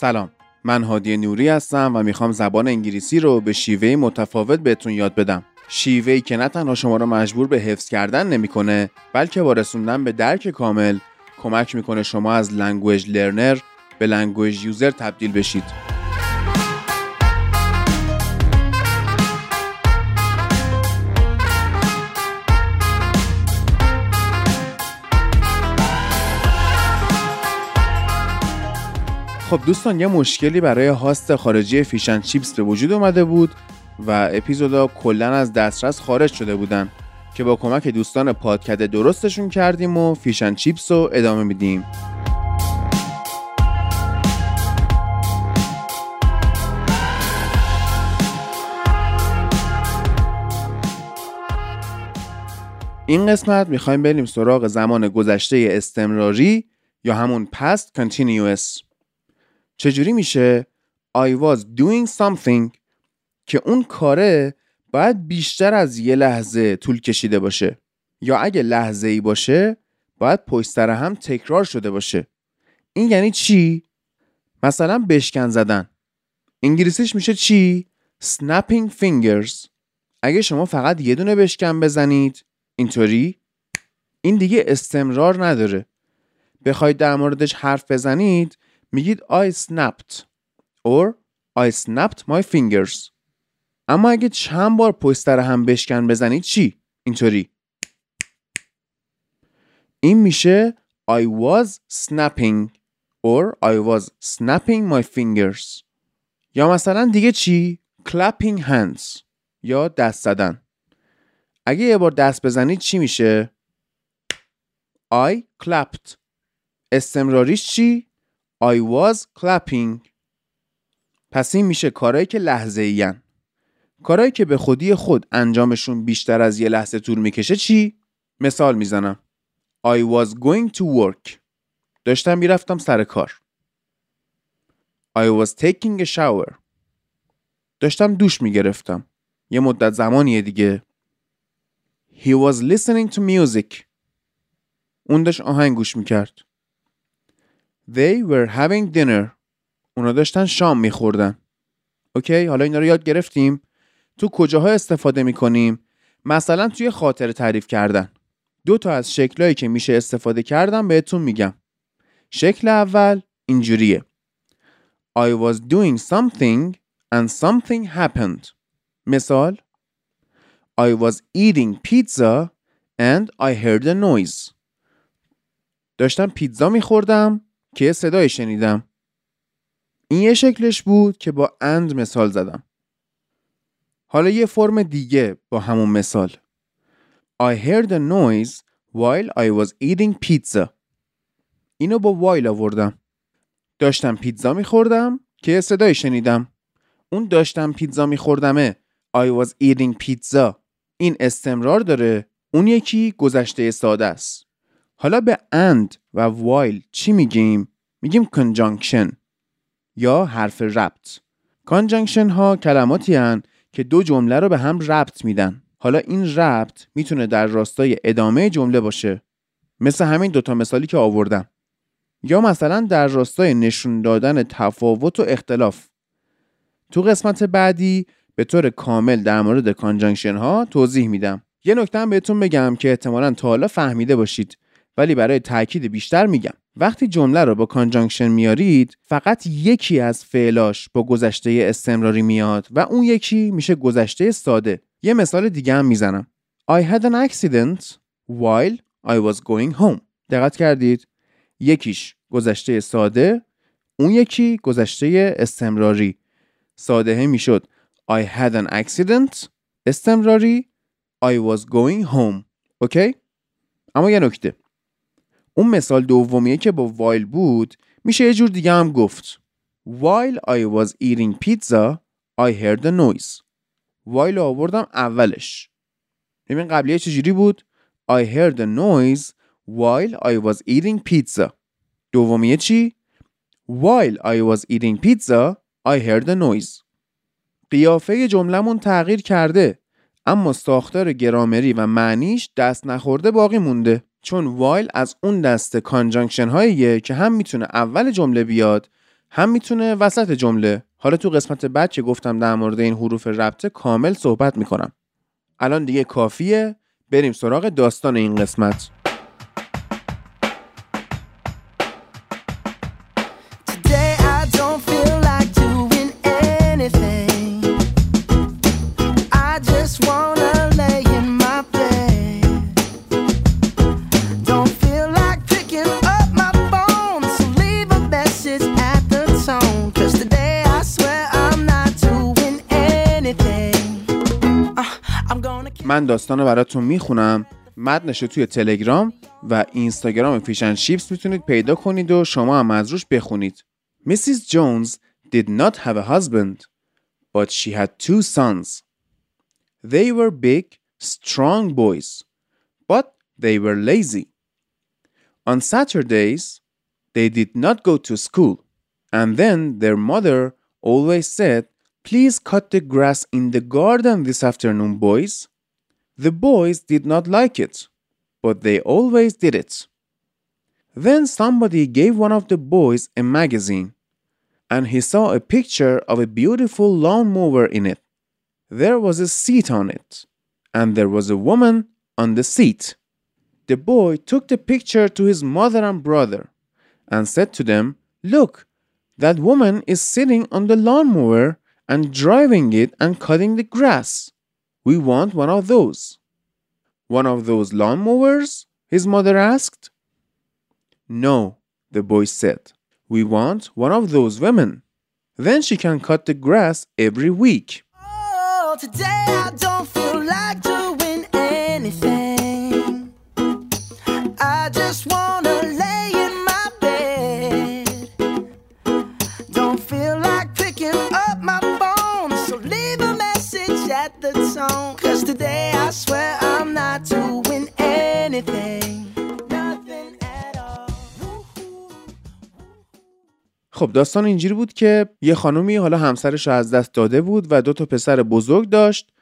سلام. من هادی نوری هستم و می‌خوام زبان انگلیسی رو به شیوه متفاوت بهتون یاد بدم. شیوه‌ای که نه تنها شما رو مجبور به حفظ کردن نمی‌کنه بلکه با رسوندن به درک کامل کمک می‌کنه شما از language learner به language user تبدیل بشید. خب دوستان یه مشکلی برای host خارجی Fish and Chips به وجود اومده بود و اپیزودا کلا از دسترس خارج شده بودن که با کمک دوستان پادکد درستشون کردیم و Fish and Chips رو ادامه میدیم. این قسمت می‌خوایم بریم سراغ زمان گذشته استمراری یا همون past continuous. چجوری میشه؟ I was doing something. که اون کاره باید بیشتر از یه لحظه طول کشیده باشه. یا اگه لحظه ای باشه باید پشت سر هم تکرار شده باشه. این یعنی چی؟ مثلا بشکن زدن. انگلیسیش میشه چی؟ snapping fingers. اگه شما فقط یه دونه بشکن بزنید اینطوری؟ این دیگه استمرار نداره. بخواید در موردش حرف بزنید میگید I snapped or I snapped my fingers اما اگه چند بار پشت هم بشکن بزنید چی؟ اینطوری این میشه I was snapping or I was snapping my fingers یا مثلا دیگه چی؟ clapping hands یا دست زدن اگه یه بار دست بزنید چی میشه؟ I clapped استمراریش چی؟ I was clapping. پس این میشه کارهایی که لحظه این کارهایی که به خودی خود انجامشون بیشتر از یه لحظه طول می‌کشه چی؟ مثال می‌زنم. I was going to work. داشتم می‌رفتم سر کار. I was taking a shower. داشتم دوش می‌گرفتم. یه مدت زمانیه دیگه. He was listening to music. اون داشت آهنگ گوش می‌کرد. They were having dinner. اونا داشتن شام میخوردن. اوکی حالا اینا رو یاد گرفتیم. تو کجاها استفاده می‌کنیم؟ مثلا توی خاطر تعریف کردن. دو تا از شکلهایی که میشه استفاده کردن بهتون میگم. شکل اول اینجوریه. I was doing something and something happened. مثال I was eating pizza and I heard a noise. داشتم پیتزا میخوردم که صدای شنیدم. این یه شکلش بود که با اند مثال زدم. حالا یه فرم دیگه با همون مثال. I heard a noise while I was eating pizza. اینو با while آوردم. داشتم پیتزا میخوردم که صدای شنیدم. اون داشتم پیتزا میخوردمه. I was eating pizza. این استمرار داره. اون یکی گذشته ساده است. حالا به and و while چی میگیم؟ میگیم conjunction یا حرف ربط. conjunction ها کلماتی هن که دو جمله رو به هم ربط میدن. حالا این ربط می‌تونه در راستای ادامه جمله باشه. مثل همین دوتا مثالی که آوردم. یا مثلا در راستای نشون دادن تفاوت و اختلاف. تو قسمت بعدی به طور کامل در مورد conjunction ها توضیح میدم. یه نکته بهتون بگم که احتمالا تا حالا فهمیده باشید. ولی برای تاکید بیشتر میگم. وقتی جمله رو با conjunction میارید فقط یکی از فعلاش با گذشته استمراری میاد و اون یکی میشه گذشته ساده. یه مثال دیگه هم می‌زنم. I had an accident while I was going home. دقت کردید؟ یکیش گذشته ساده اون یکی گذشته استمراری. ساده می‌شد. I had an accident استمراری I was going home. اوکی؟ اما یه نکته. اون مثال دومیه که با وایل بود میشه یه جور دیگه هم گفت. While I was eating pizza I heard a noise. While آوردم اولش. ببین قبلیه چجوری بود؟ I heard a noise while I was eating pizza. دومیه چی؟ While I was eating pizza I heard a noise. قیافه جملهمون تغییر کرده اما ساختار گرامری و معنیش دست نخورده باقی مونده. چون وایل از اون دسته کانجانکشن هاییه که هم می‌تونه اول جمله بیاد هم می‌تونه وسط جمله. حالا تو قسمت بعد که گفتم در مورد این حروف ربطه کامل صحبت می‌کنم. الان دیگه کافیه. بریم سراغ داستان این قسمت. من داستان رو براتون می‌خونم متنش توی تلگرام و اینستاگرام فیشن شیپس می‌تونید پیدا کنید و شما هم از روش بخونید Mrs. Jones did not have a husband but she had two sons They were big, strong boys but they were lazy On Saturdays they did not go to school and then their mother always said Please cut the grass in the garden this afternoon, boys. The boys did not like it, but they always did it. Then somebody gave one of the boys a magazine, and he saw a picture of a beautiful lawnmower in it. There was a seat on it, and there was a woman on the seat. The boy took the picture to his mother and brother and said to them, Look, that woman is sitting on the lawnmower and driving it and cutting the grass. We want one of those. One of those lawnmowers? His mother asked. No, the boy said. We want one of those women. Then she can cut the grass every week. Oh, خب داستان اینجوری بود که یه خانومی حالا همسرش رو از دست داده بود و دو تا پسر بزرگ داشت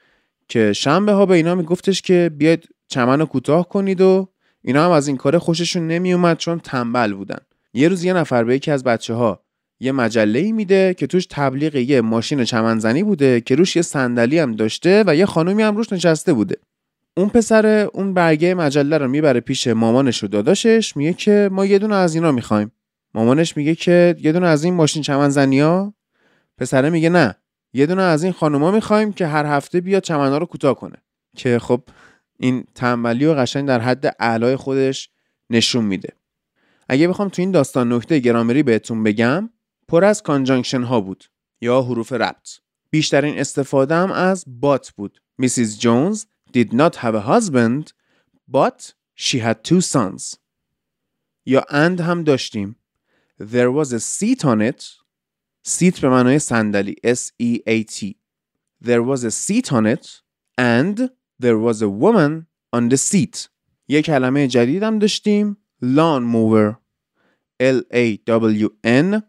که شنبه ها به اینا میگفتش که بیاید چمن رو کوتاه کنید و اینا هم از این کار خوششون نمی اومد چون تنبل بودن. یه روز یه نفر به یکی از بچه ها یه مجله ای میده که توش تبلیغ یه ماشین چمنزنی بوده که روش یه صندلی هم داشته و یه خانومی هم روش نشسته بوده. اون پسر اون برگه مجله رو می‌بره پیش مامانش و داداشش میگه که ما یه دونه از اینا می‌خوایم. مامانش میگه که یه دونه از این ماشین چمنزنی ها پسره میگه نه. یه دونه از این خانوما می‌خوایم که هر هفته بیاد چمنا رو کوتاه کنه. که خب این تنبلی و قشنگ در حد اعلای خودش نشون میده. اگه بخوام تو این داستان نکته گرامری بهتون بگم پر از کانجانکشن ها بود یا حروف ربط. بیشترین استفاده هم از بات بود. Mrs. Jones did not have a husband but she had two sons. یا and هم داشتیم. There was a seat on it. Seat به معنای صندلی. S-E-A-T There was a seat on it and there was a woman on the seat. یه کلمه جدید هم داشتیم. Lawn mower L-A-W-N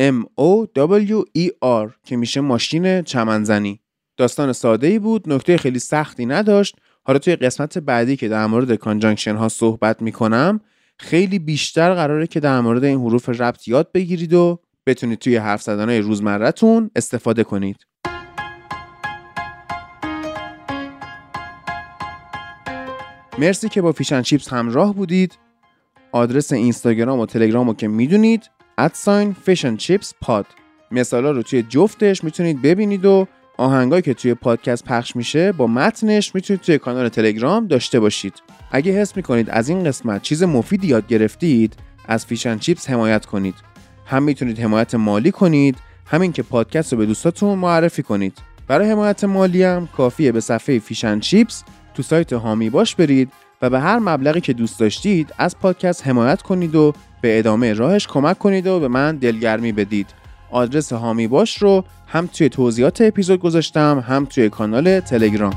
M-O-W-E-R که میشه ماشین چمنزنی. داستان ساده ای بود. نکته خیلی سختی نداشت. حالا توی قسمت بعدی که در مورد conjunction ها صحبت می‌کنم خیلی بیشتر قراره که در مورد این حروف ربط یاد بگیرید و بتونید توی حرف زدنهای روزمرتون استفاده کنید. مرسی که با Fish and Chips همراه بودید. آدرس اینستاگرام و تلگرام رو که می‌دونید at sign Fish and Chips pod. مثالا رو توی جفتش می‌تونید ببینید و آهنگایی که توی پادکست پخش میشه با متنش می‌تونید توی کانال تلگرام داشته باشید. اگه حس می‌کنید از این قسمت چیز مفیدی یاد گرفتید از Fish and Chips حمایت کنید. هم می‌تونید حمایت مالی کنید همین که پادکست رو به دوستاتون معرفی کنید. برای حمایت مالی هم کافیه به صفحه Fish and Chips تو سایت حامی باش برید و به هر مبلغی که دوست داشتید از پادکست حمایت کنید و به ادامه راهش کمک کنید و به من دلگرمی بدید. آدرس هامی باش رو هم توی توضیحات اپیزود گذاشتم هم توی کانال تلگرام.